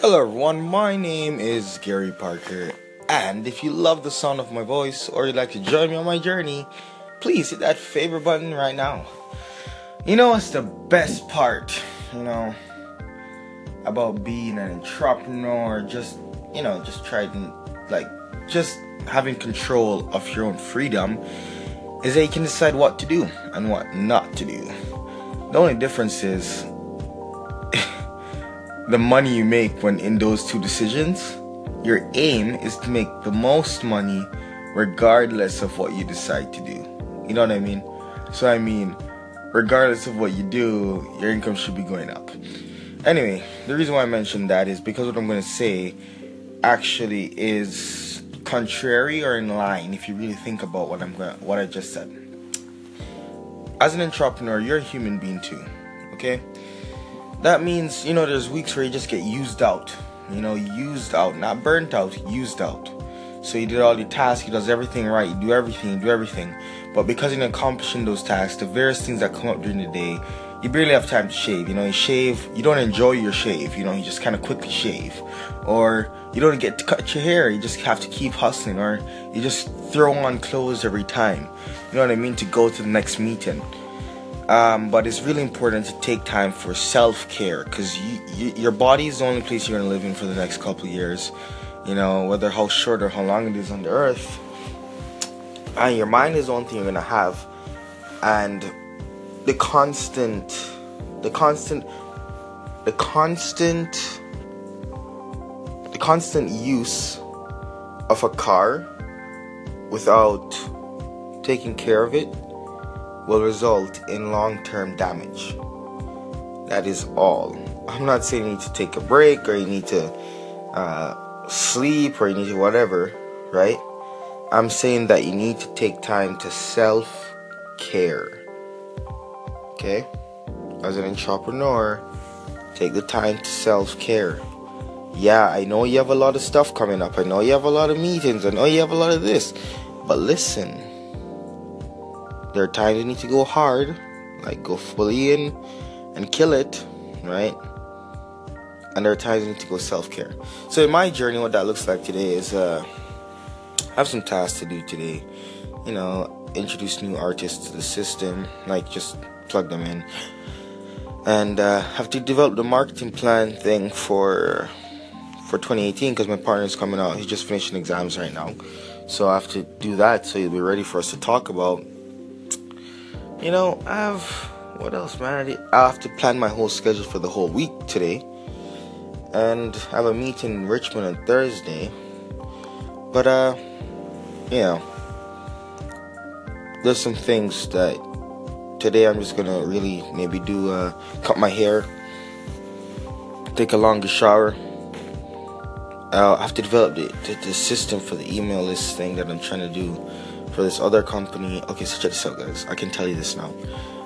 Hello everyone, my name is Gary Parker, and if you love the sound of my voice or you'd like to join me on my journey, please hit that favorite button right now. You know what's the best part, you know, about being an entrepreneur, just, you know, just trying, like, just having control of your own freedom is that you can decide what to do and what not to do. The only difference is the money you make when in those two decisions, your aim is to make the most money regardless of what you decide to do. You know what I mean? So, I mean, regardless of what you do, your income should be going up. Anyway, the reason why I mentioned that is because what I'm going to say actually is contrary or in line if you really think about what I'm going what I just said. As an entrepreneur, you're a human being too. Okay? That means you know there's weeks where you just get used out you know used out not burnt out used out. So you did all your tasks you does everything right you do everything you do everything. But because you're accomplishing those tasks the various things that come up during the day you barely have time to shave you know you shave you don't enjoy your shave you know you just kind of quickly shave. Or you don't get to cut your hair you just have to keep hustling or you just throw on clothes every time. You know what i mean? To go to the next meeting um, but it's really important to take time for self care because you, you, your body is the only place you're to live in for the next couple years. You know, whether how short or how long it is on the earth. And your mind is the only thing you're to have. And the constant, the constant, the constant, the constant use of a car without taking care of it will result in long term damage. That is all. I'm not saying you need to take a break or you need to uh, sleep or you need to whatever, right? I'm saying that you need to take time to self care. Okay? As an entrepreneur, take the time to self care. Yeah, I know you have a lot of stuff coming up. I know you have a lot of meetings. I know you have a lot of this. But listen, there are times you need to go hard, like go fully in and kill it, right? And there are times you need to go self care. So in my journey, what that looks like today is uh, I have some tasks to do today. You know, introduce new artists to the system, like just plug them in, and uh, have to develop the marketing plan thing for for 2018 because my partner is coming out. He's just finishing exams right now, so I have to do that so he'll be ready for us to talk about you know, I have what else, man? I have to plan my whole schedule for the whole week today, and I have a meeting in Richmond on Thursday. But uh, you know, there's some things that today I'm just gonna really maybe do uh, cut my hair, take a longer shower. Uh, I have to develop the, the, the system for the email list thing that I'm trying to do for this other company. Okay, so check this out, guys. I can tell you this now.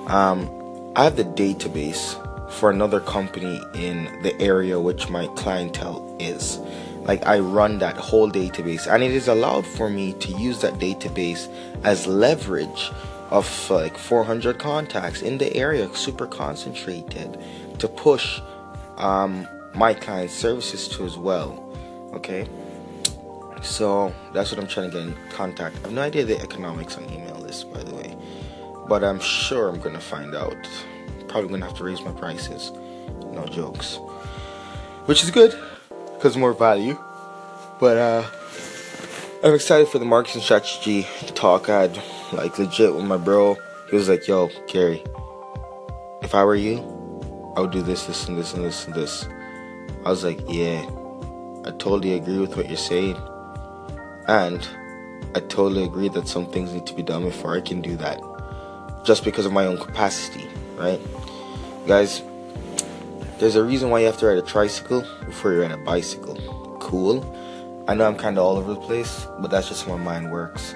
Um, I have the database for another company in the area which my clientele is. Like I run that whole database, and it is allowed for me to use that database as leverage of like 400 contacts in the area, super concentrated, to push um, my client services to as well. Okay. So that's what I'm trying to get in contact. I have no idea the economics on email list, by the way, but I'm sure I'm gonna find out. Probably gonna have to raise my prices. No jokes, which is good because more value. But uh, I'm excited for the marketing strategy talk. I had like legit with my bro. He was like, "Yo, Gary, if I were you, I would do this, this, and this, and this, and this." I was like, "Yeah, I totally agree with what you're saying." And I totally agree that some things need to be done before I can do that. Just because of my own capacity, right? Guys, there's a reason why you have to ride a tricycle before you ride a bicycle. Cool. I know I'm kind of all over the place, but that's just how my mind works.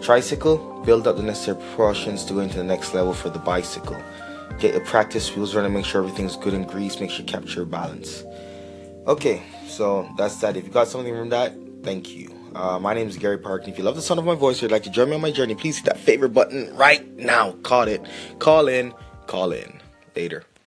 Tricycle, build up the necessary proportions to go into the next level for the bicycle. Get your practice wheels running, make sure everything's good and greased, make sure you capture your balance. Okay, so that's that. If you got something from that, thank you. Uh, my name is Gary Park, and if you love the sound of my voice or you'd like to join me on my journey, please hit that favorite button right now. Call it. Call in. Call in. Later.